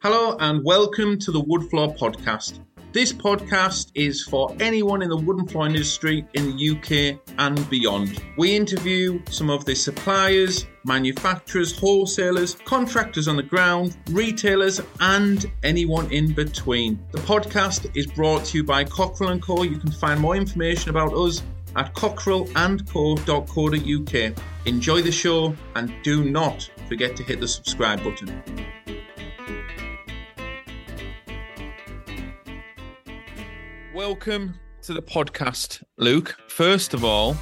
Hello and welcome to the Wood Floor Podcast. This podcast is for anyone in the wooden flooring industry in the UK and beyond. We interview some of the suppliers, manufacturers, wholesalers, contractors on the ground, retailers, and anyone in between. The podcast is brought to you by Cockerill & Co. You can find more information about us at cockerillandco.co.uk. Enjoy the show and do not forget to hit the subscribe button. Welcome to the podcast, Luke. First of all,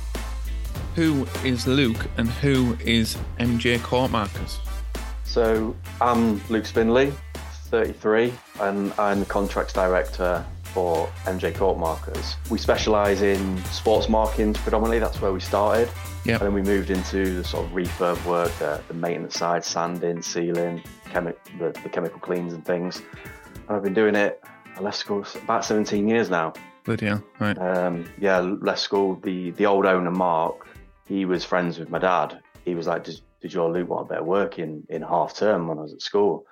who is Luke and who is MJ Courtmarkers? So I'm Luke Spindley, 33, and I'm the contracts director for MJ Courtmarkers. We specialise in sports markings predominantly. That's where we started. Yep. And then we moved into the sort of refurb work, the, the maintenance side, sanding, sealing, chemi- the, the chemical cleans and things. And I've been doing it left school about 17 years now. Bloody hell, right. Um, yeah, left school. The the old owner, Mark, he was friends with my dad. He was like, did, did your Luke want a bit of work in, in half term when I was at school?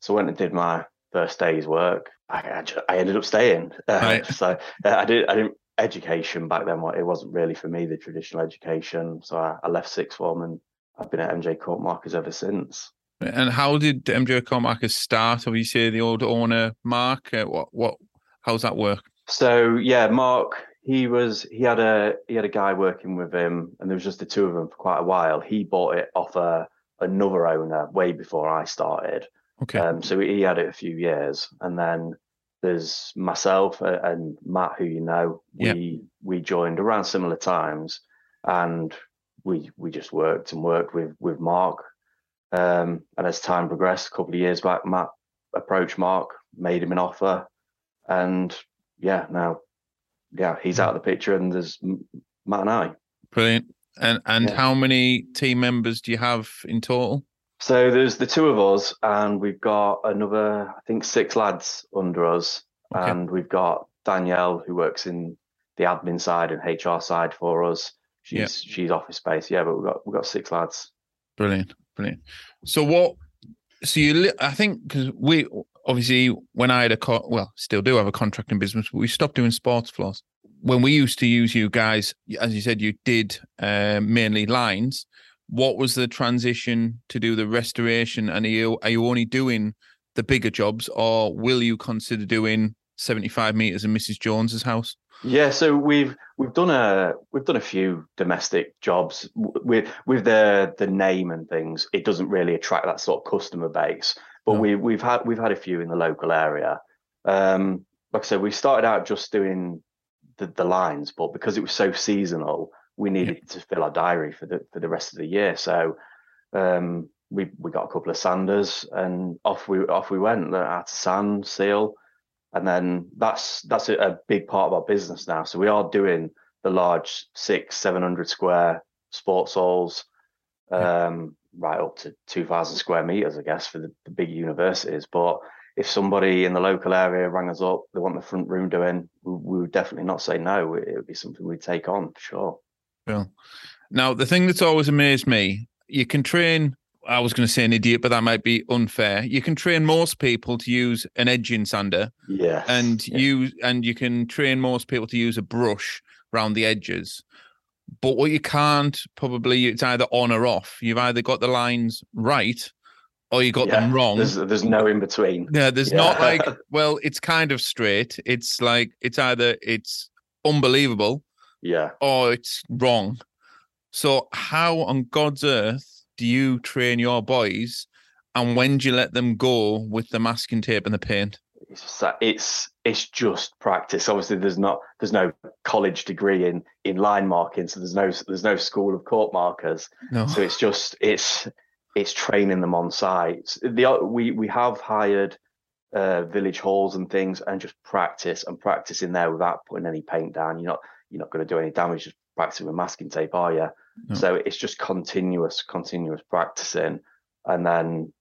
So I went and did my first day's work. I, I, just, I ended up staying. Uh, Right. so uh, I did. I didn't education back then. It wasn't really for me the traditional education. So I, I left sixth form and I've been at MJ Court Markers ever since. And how did MJ Courtmarkers start? Obviously, the old owner, Mark. Uh, what, what, how's that work? So yeah, Mark, he was he had a he had a guy working with him, and there was just the two of them for quite a while. He bought it off a another owner way before I started. Okay. Um, so he had it a few years, and then there's myself and Matt, who you know. We we joined around similar times, and we we just worked and worked with with Mark. Um, and as time progressed, a couple of years back, Matt approached Mark, made him an offer, and yeah, now yeah, he's out of the picture, and there's Matt and I. Brilliant. And and Yeah. how many team members do you have in total? So there's the two of us, and we've got another, I think, six lads under us, Okay. and we've got Danielle who works in the admin side and HR side for us. She's Yeah. she's office space, yeah, but we've got we've got six lads. Brilliant, brilliant. So what? So you, I think, because we obviously when I had a co- well, still do have a contracting business, but we stopped doing sports floors. When we used to use you guys, as you said, you did uh, mainly lines. What was the transition to do the restoration? And are you are you only doing the bigger jobs, or will you consider doing seventy five meters in Mrs Jones's house? Yeah, so we've we've done a we've done a few domestic jobs with with the the name and things. It doesn't really attract that sort of customer base, but No. we we've had we've had a few in the local area. Um, like I said, we started out just doing the, the lines, but because it was so seasonal, we needed to fill our diary for the for the rest of the year. So um, we we got a couple of sanders, and off we off we went. uh, Out to sand, seal, and then that's that's a, a big part of our business now. So we are doing the large six, seven hundred square sports halls, Yeah. um, right up to two thousand square meters, I guess, for the, the big universities. But if somebody in the local area rang us up, they want the front room doing, we, we would definitely not say no. It would be something we'd take on for sure. Well, now the thing that's always amazed me, you can train. I was going to say an idiot, but that might be unfair. You can train most people to use an edging sander, Yes. and yeah. use and you can train most people to use a brush around the edges. But what you can't probably it's either on or off. You've either got the lines right, or you got them wrong. There's there's no in between. Yeah, there's not like well, it's kind of straight. It's like it's either it's unbelievable Yeah. or it's wrong. So how on God's earth do you train your boys and when do you let them go with the masking tape and the paint? it's it's just practice. Obviously, there's not there's no college degree in in line marking, so there's no there's no school of court markers. No. So it's just it's it's training them on site. The we we have hired uh, village halls and things, and just practice and practice in there without putting any paint down. You're not you're not going to do any damage just practicing with masking tape, are you? No. So it's just continuous continuous practicing, and then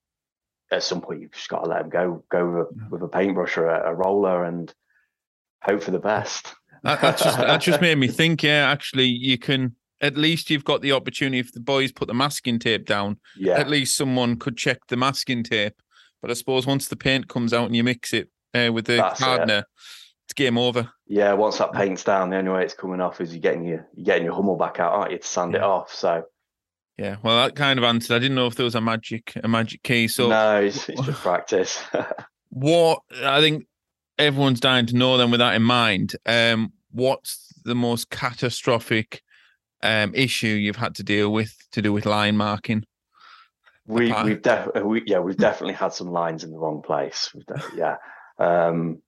at some point you've just got to let them go go with a, Yeah. with a paintbrush or a, a roller and hope for the best. That, that just that just made me think. Yeah, actually, you can. At least you've got the opportunity if the boys put the masking tape down. yeah At least someone could check the masking tape But I suppose once the paint comes out and you mix it uh, with the That's it. It's game over. Yeah, once that paint's down, the only way it's coming off is you're getting your you're getting your Hummel back out, aren't you, to sand it off. So Yeah, well, that kind of answered. I didn't know if there was a magic a magic key. So no, it's, it's just practice. what I think everyone's dying to know then with that in mind, um, what's the most catastrophic um issue you've had to deal with to do with line marking? We we've definitely we, yeah we've definitely had some lines in the wrong place. Def- yeah, um,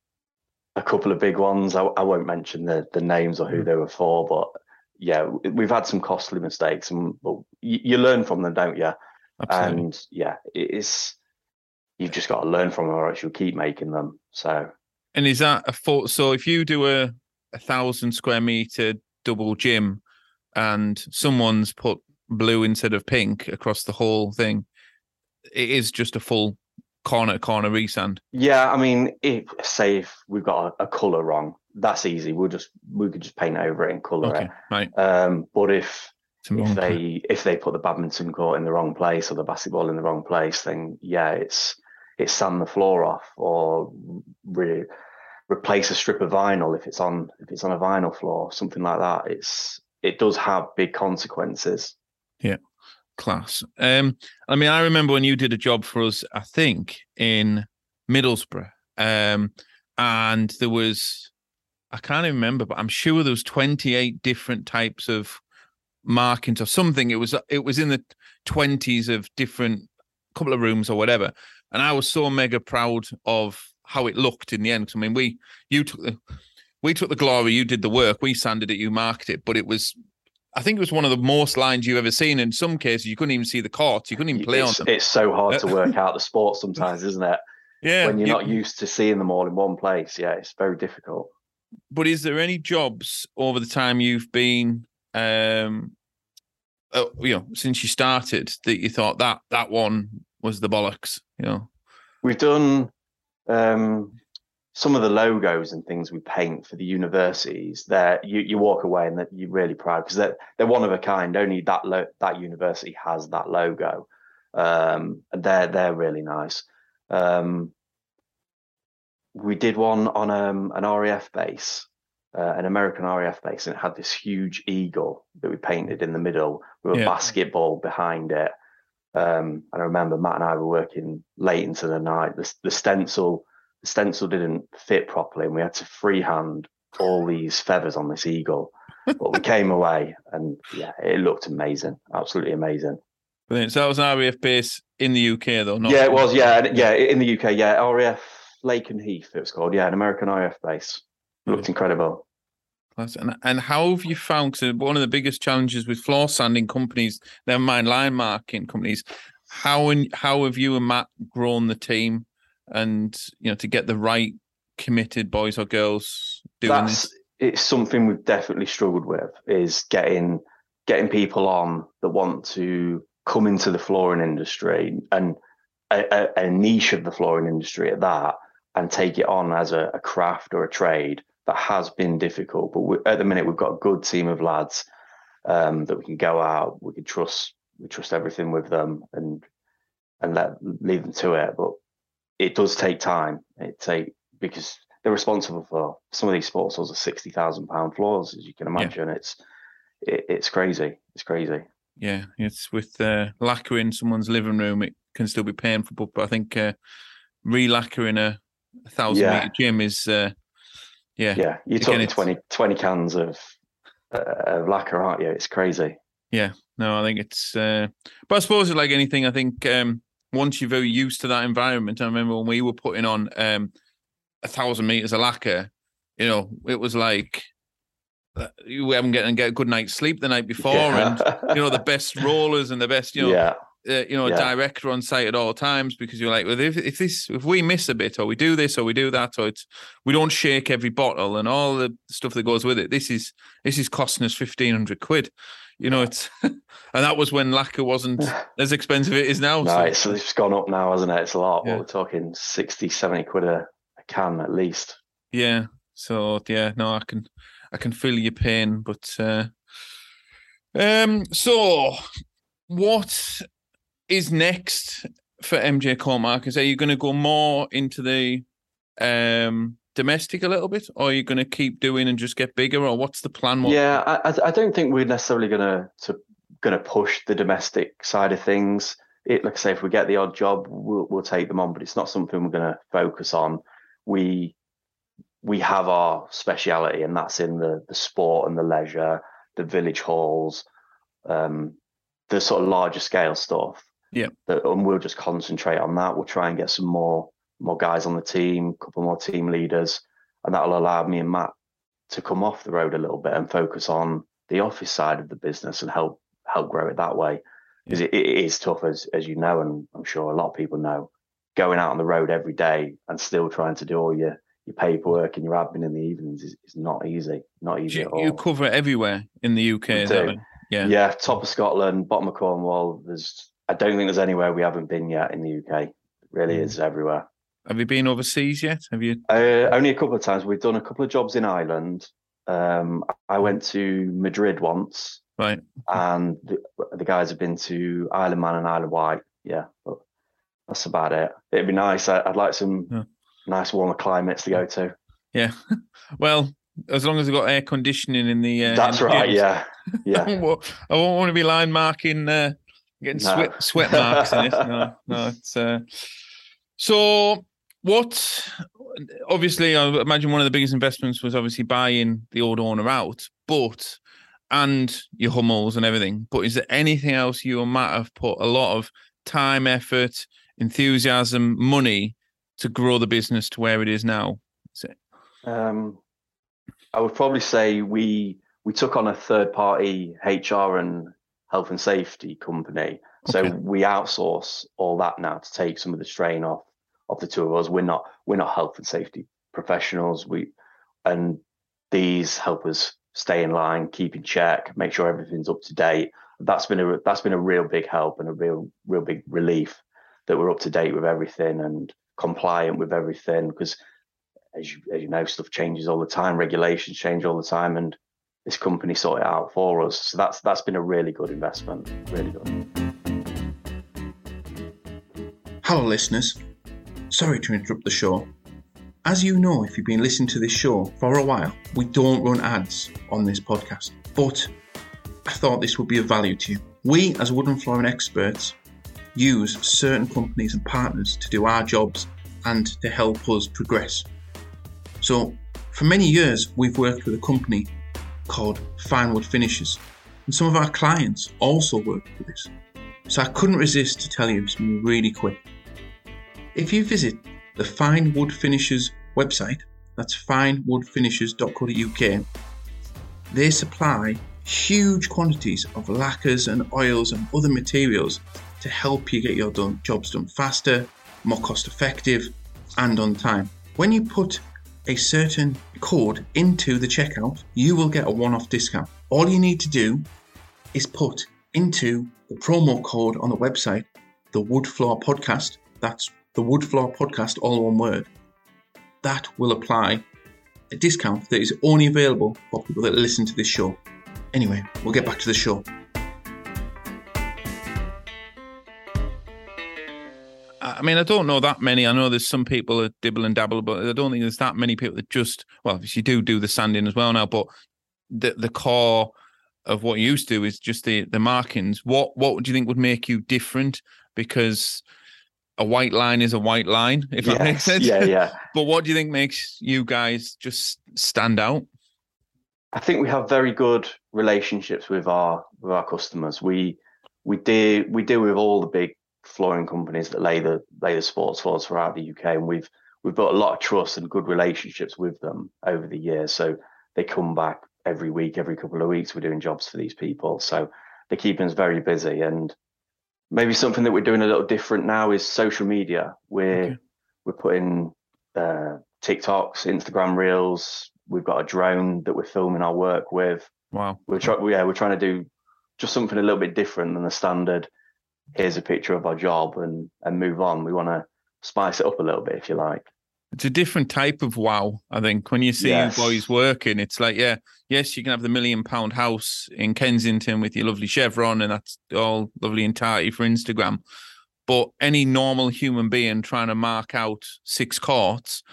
a couple of big ones. I, I won't mention the the names or who Mm. they were for, but yeah, we've had some costly mistakes, and but you, you learn from them, don't you? Absolutely. And yeah, it is. You've just got to learn from them, or else you'll keep making them. So And is that a fault? So if you do a a thousand square meter double gym, and someone's put blue instead of pink across the whole thing, it is just a full corner corner resand. yeah, I mean, if say if we've got a, a color wrong, that's easy. We'll just we could just paint over it and color Okay, right. Um, but if if they if they put the badminton court in the wrong place or the basketball in the wrong place, then yeah, it's it's sand the floor off or re- replace a strip of vinyl if it's on if it's on a vinyl floor, something like that. It's it does have big consequences. Class. Um, I mean, I remember when you did a job for us, I think in Middlesbrough, um, and there was, I can't even remember, but I'm sure there was 28 different types of markings or something. It was it was in the 20s of different couple of rooms or whatever, and I was so mega proud of how it looked in the end. I mean, we you took the we took the glory, you did the work, we sanded it, you marked it, but it was I think it was one of the most lines you've ever seen. In some cases, you couldn't even see the court. You couldn't even play it's, on them. it's so hard to work out the sport sometimes, isn't it? Yeah. when you're you- not used to seeing them all in one place. Yeah, it's very difficult. but is there any jobs over the time you've been, um, uh, you know, since you started that you thought that that one was the bollocks? You know. We've done um, some of the logos and things we paint for the universities. There, you you walk away and that you're really proud because they're they're one of a kind. Only that lo- that university has that logo, um, and they're they're really nice. Um, we did one on um, an RAF base, uh, an American RAF base, and it had this huge eagle that we painted in the middle with a Yeah. basketball behind it. Um, and I remember Matt and I were working late into the night. The, the stencil, the stencil didn't fit properly, and we had to freehand all these feathers on this eagle. But we came away, and yeah, it looked amazing, absolutely amazing. Brilliant. So that was an RAF base in the UK, though. Not yeah, it was. Yeah, yeah, in the UK, yeah, RAF Lakenheath, it was called. Yeah, an American RAF base. Looked incredible. And and how have you found? Because one of the biggest challenges with floor sanding companies, never mind line marking companies, how and how have you and Matt grown the team, and you know to get the right committed boys or girls doing That's this? it's something we've definitely struggled with is getting getting people on that want to come into the flooring industry and a, a, a niche of the flooring industry at that and take it on as a, a craft or a trade that has been difficult but we, at the minute we've got a good team of lads um, that we can go out we can trust we trust everything with them and and let leave them to it but it does take time it take because they're responsible for some of these sports halls are sixty thousand pound floors, as you can imagine. It's it, it's crazy. It's crazy. Yeah, it's with uh, lacquer in someone's living room, it can still be painful. But, but I think uh, re-lacquering a, a thousand Yeah. meter gym is, uh, yeah, Yeah, you're Again, talking it's- 20, 20 cans of uh, of lacquer, aren't you? It's crazy. Yeah, no, I think it's. Uh, but I suppose it's like anything. I think um, once you're very used to that environment, I remember when we were putting on um, a thousand meters of lacquer, you know, it was like uh, you haven't getting get a good night's sleep the night before, and you know the best rollers and the best, you know, yeah, uh, you know, Yeah. a director on site at all times because you're like, well, if, if this, if we miss a bit, or we do this, or we do that, or it's we don't shake every bottle and all the stuff that goes with it. This is this is costing us fifteen hundred quid. You know, it's and that was when lacquer wasn't as expensive as it is now. no, so, it's, it's gone up now, hasn't it? It's a lot. Yeah. We're talking 60, 70 quid a, a can at least. yeah. So yeah, no, I can I can feel your pain, but uh um so what is next for MJ Court Markers? Are you going to go more into the um, domestic a little bit, or are you going to keep doing and just get bigger, or what's the plan? What- Yeah, I, I don't think we're necessarily gonna to gonna push the domestic side of things. It, like I say, if we get the odd job, we'll we'll take them on, but it's not something we're gonna focus on. We we have our speciality, and that's in the the sport and the leisure, the village halls, um, the sort of larger scale stuff. Yeah. That, and we'll just concentrate on that. We'll try and get some more more guys on the team, a couple more team leaders, and that'll allow me and Matt to come off the road a little bit and focus on the office side of the business and help help grow it that way. Because it, it is tough, as as you know, and I'm sure a lot of people know, going out on the road every day and still trying to do all your your paperwork and your admin in the evenings is, is not easy. Not easy you, at all. you cover everywhere in the UK. Is that right? Yeah. yeah, top of Scotland, bottom of Cornwall. There's I don't think there's anywhere we haven't been yet in the UK. It really Mm. is everywhere. Have you been overseas yet? Have you? Uh, only a couple of times. We've done a couple of jobs in Ireland. Um, I went to Madrid once, Right. and the, the guys have been to Isle of Man and Isle of Wight. Yeah, but that's about it. It'd be nice. I, I'd like some Yeah. nice warmer climates to go to. Yeah. Well, as long as they've got air conditioning in the. Uh, that's in right. gyms. Yeah, I yeah. won't, I won't want to be line marking, uh, getting No. sweat sweat marks in it. No, no. It's uh... so. What? Obviously, I imagine one of the biggest investments was obviously buying the old owner out, but and your Hummels and everything. But is there anything else you Matt have put a lot of time, effort, enthusiasm, money to grow the business to where it is now? Um, I would probably say we we took on a third party HR and health and safety company. So Okay. we outsource all that now to take some of the strain off of the two of us. We're not we're not health and safety professionals. We and these help us stay in line, keep in check, make sure everything's up to date. That's been a that's been a real big help and a real real big relief that we're up to date with everything and compliant with everything because as you as you know, stuff changes all the time, regulations change all the time, and this company sort it out for us. So that's that's been a really good investment, really good. Hello, listeners. Sorry to interrupt the show. As you know, if you've been listening to this show for a while, we don't run ads on this podcast, but I thought this would be of value to you. We, as wooden flooring experts, use certain companies and partners to do our jobs and to help us progress. So, for many years, we've worked with a company called Fine Wood Finishes, and some of our clients also work with this. So, I couldn't resist to tell you something really quick. If you visit the Fine Wood Finishers website, that's finewoodfinishers.co.uk, they supply huge quantities of lacquers and oils and other materials to help you get your done, jobs done faster, more cost effective, and on time. When you put a certain code into the checkout, you will get a one off discount. All you need to do is put into the promo code on the website the Wood Floor Podcast. That's the Wood Floor Podcast, all in one word. That will apply a discount that is only available for people that listen to this show. Anyway, we'll get back to the show. I mean, I don't know that many. I know there's some people that dibble and dabble, but I don't think there's that many people that just well, if you do do the sanding as well now. But the the core of what you used to do is just the the markings. What what would you think would make you different? Because a white line is a white line, if that makes sense. Yeah, yeah. But what do you think makes you guys just stand out? I think we have very good relationships with our with our customers. We we deal we deal with all the big flooring companies that lay the lay the sports floors throughout the UK, and we've we've built a lot of trust and good relationships with them over the years. So they come back every week, every couple of weeks. We're doing jobs for these people, so they're keeping us very busy. And maybe something that we're doing a little different now is social media. We're Okay. we're putting uh, TikToks, Instagram reels. We've got a drone that we're filming our work with. Wow. We're trying, yeah, we're trying to do just something a little bit different than the standard. Here's a picture of our job and and move on. We want to spice it up a little bit, if you like. It's a different type of wow. I think when you see Yes. boys working, it's like, yeah, yes, you can have the million pound house in Kensington with your lovely chevron, and that's all lovely and tidy for Instagram. But any normal human being trying to mark out six courts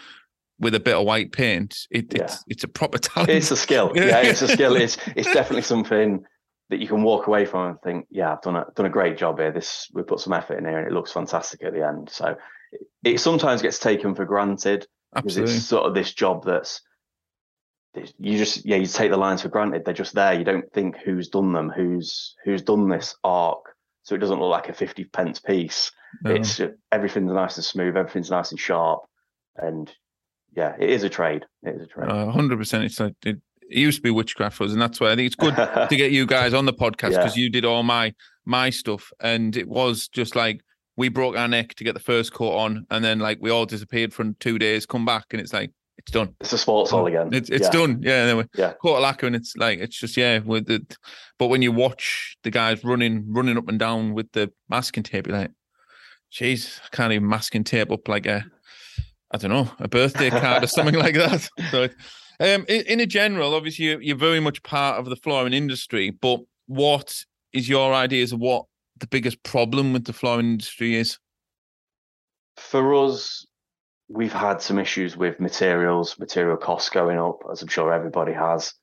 with a bit of white paint, it, Yeah. it's it's a proper talent. It's a skill. Yeah, it's a skill. It's it's definitely something that you can walk away from and think, yeah, I've done a done a great job here. This we put some effort in here, and it looks fantastic at the end. So it, sometimes gets taken for granted because it's sort of this job that's you just yeah you take the lines for granted. They're just there. You don't think who's done them, who's who's done this arc, so it doesn't look like a fifty pence piece. No. It's everything's nice and smooth. Everything's nice and sharp, and yeah, it is a trade. It is a trade. Uh, hundred percent. It's like it, it used to be witchcraft for us, and that's why I think it's good to get you guys on the podcast because you did all my my stuff, and it was just like we broke our neck to get the first coat on, and then like we all disappeared for two days, come back, and it's like it's done. It's a sports hall again. It's it's yeah. done. Yeah, and then we Yeah. quarter lacquer, and it's like it's just yeah. With the, but when you watch the guys running running up and down with the masking tape, you're like, jeez, I can't even masking tape up like a I don't know a birthday card or something like that. So, um, in, in a general, obviously you're, you're very much part of the flooring industry, but what is your ideas of what the biggest problem with the flooring industry is? For us, we've had some issues with materials, material costs going up, as I'm sure everybody has.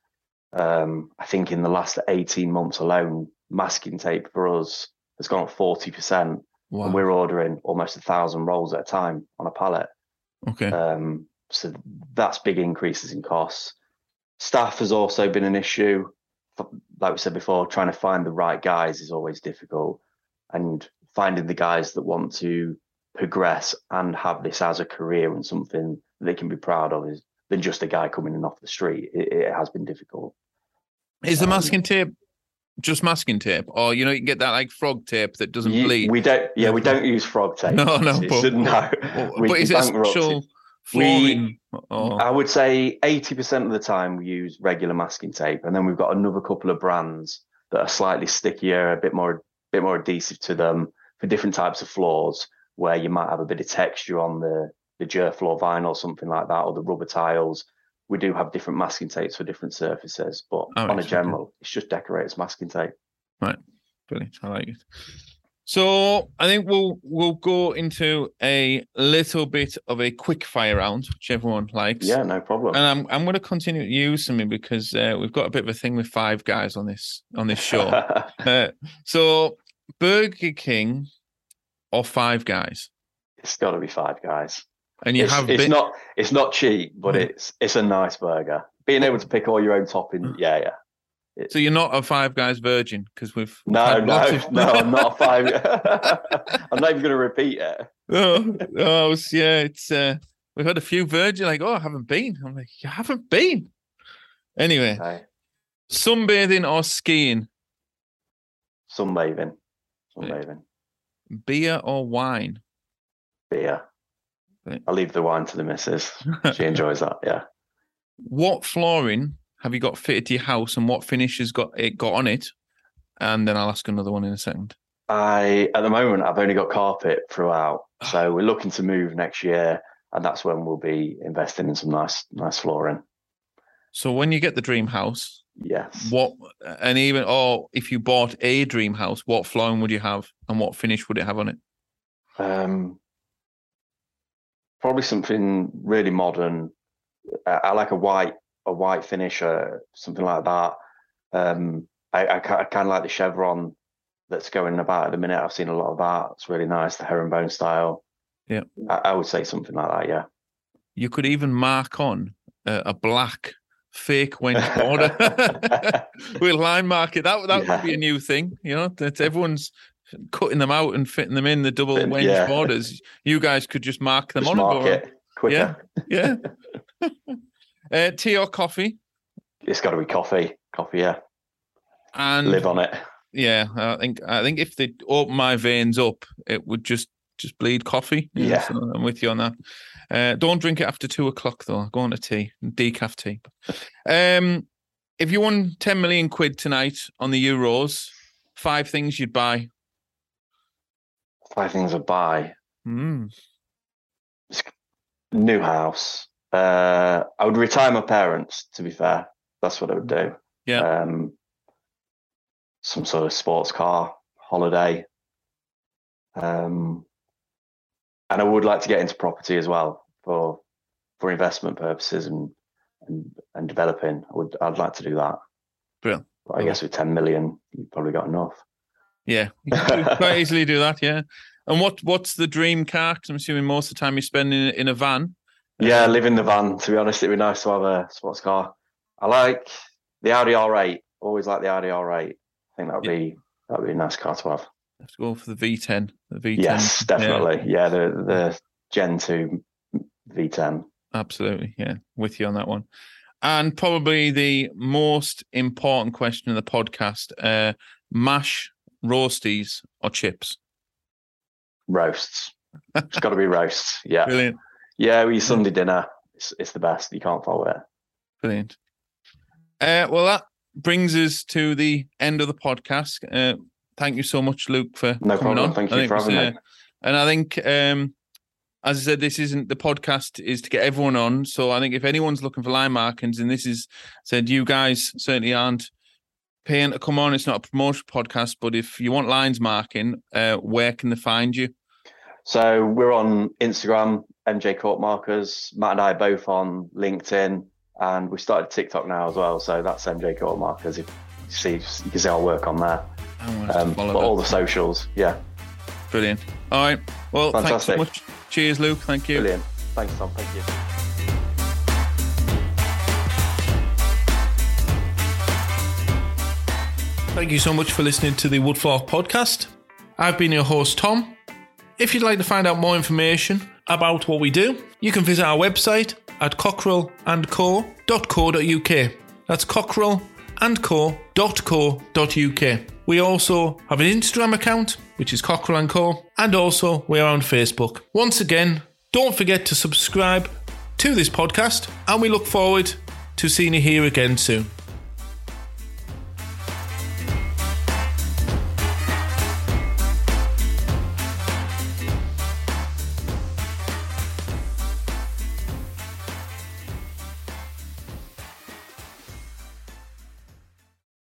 Um, I think in the last 18 months alone, masking tape for us has gone up 40%, Wow. and we're ordering almost a thousand rolls at a time on a pallet. okay. Um, so that's big increases in costs. Staff has also been an issue. Like we said before, trying to find the right guys is always difficult, and finding the guys that want to progress and have this as a career and something they can be proud of is than just a guy coming in off the street. It, it has been difficult. Is the um, masking tape just masking tape, or you know you can get that like frog tape that doesn't You- bleed? we don't. Yeah, we don't use frog tape. No, no, It's- but- no. Or- We but is it special We- or- I would say 80% of the time we use regular masking tape. And then we've got another couple of brands that are slightly stickier, a bit more bit more adhesive to them for different types of floors where you might have a bit of texture on the, the Durfloor vinyl, something like that, or the rubber tiles. We do have different masking tapes for different surfaces, but Oh, on a general, it's just decorators masking tape. Right, brilliant. I like it. So I think we'll we'll go into a little bit of a quick fire round, which everyone likes. Yeah, no problem. And I'm I'm going to continue to use something because uh, we've got a bit of a thing with five guys on this on this show. uh, so Burger King or Five Guys, it's got to be five guys. and you it's, have it's been, not it's not cheap, but Mm. it's it's a nice burger. Being able to pick all your own topping, yeah, yeah. So you're not a Five Guys virgin because we've No, no, of- no, I'm not a five. I'm not even going to repeat it. oh, oh, yeah, it's uh, we've had a few virgin like, oh, I haven't been. I'm like, you haven't been. Anyway, sunbathing or skiing, Sunbathing, sunbathing, beer or wine. beer. I leave the wine to the missus. She enjoys that. Yeah. what flooring have you got fitted to your house, and what finish has got it got on it? And then I'll ask another one in a second. I at the moment I've only got carpet throughout, so we're looking to move next year, and that's when we'll be investing in some nice, nice flooring. So when you get the dream house, Yes. what and even or if you bought a dream house, what flooring would you have, and what finish would it have on it? Um, probably something really modern. I, I like a white, a white finish, uh, something like that. Um, I, I, kind of like the chevron that's going about at the minute. I've seen a lot of that. It's really nice, the herringbone style. Yeah. I, I would say something like that. Yeah. You could even mark on uh, a black fake wench border with line mark it. That that Yeah. would be a new thing, you know. That everyone's cutting them out and fitting them in the double wench yeah. borders. You guys could just mark them Just on. mark it quicker. Yeah, Yeah. uh, tea or coffee, It's got to be coffee. Coffee. Yeah. and Live on it. yeah, I think I think if they open my veins up, it would just just bleed coffee. Yeah. so I'm with you on that. Uh, don't drink it after two o'clock though. Go on to tea, decaf tea. Um, if you won ten million quid tonight on the Euros, five things you'd buy. Five things I buy. Mm. New house. Uh, I would retire my parents. To be fair, that's what I would do. Yeah. Um, some sort of sports car holiday. Um, and I would like to get into property as well for for investment purposes and and, and developing. I would I'd like to do that. Brilliant. But I guess with ten million, you've probably got enough. Yeah, you could quite easily do that. Yeah. And what what's the dream car? Because I'm assuming most of the time you spend in, in a van. Yeah, live in the van. To be honest, it'd be nice to have a sports car. I like the Audi R8. Always like the Audi R8. I think that'd be that'd be a nice car to have. Let's go for the V10. The V10. Yes, definitely. Yeah, the the Gen two V10. Absolutely. Yeah, with you on that one. And probably the most important question in the podcast: uh, mash, roasties, or chips? Roasts. it's got to be roasts. Yeah. Brilliant. Yeah, we Sunday dinner. It's, it's the best. You can't fault it. Brilliant. Uh, well, that brings us to the end of the podcast. Uh, thank you so much, Luke, for No coming problem. on. Thank you for was, having me. uh, And I think, um, as I said, this isn't the podcast is to get everyone on. So I think if anyone's looking for line markings, and this is said, you guys certainly aren't paying to come on. It's not a promotion podcast, but if you want lines marking, uh, where can they find you? So we're on Instagram, MJ Court Markers. Matt and I are both on LinkedIn, and we started TikTok now as well. So that's MJ Court Markers. If you see, you can see our work on there. I want to Um, but that. all the socials, yeah, Brilliant. All right. Well, thanks so Fantastic. much. Cheers, Luke. Thank you. brilliant. Thanks, Tom. Thank you. Thank you so much for listening to the Wood Floor podcast. I've been your host, Tom. If you'd like to find out more information about what we do, you can visit our website at cockerillandco.co.uk. That's cockerillandco.co.uk. We also have an Instagram account, which is Cockerill and Co, and also we are on Facebook. Once again, don't forget to subscribe to this podcast, and we look forward to seeing you here again soon.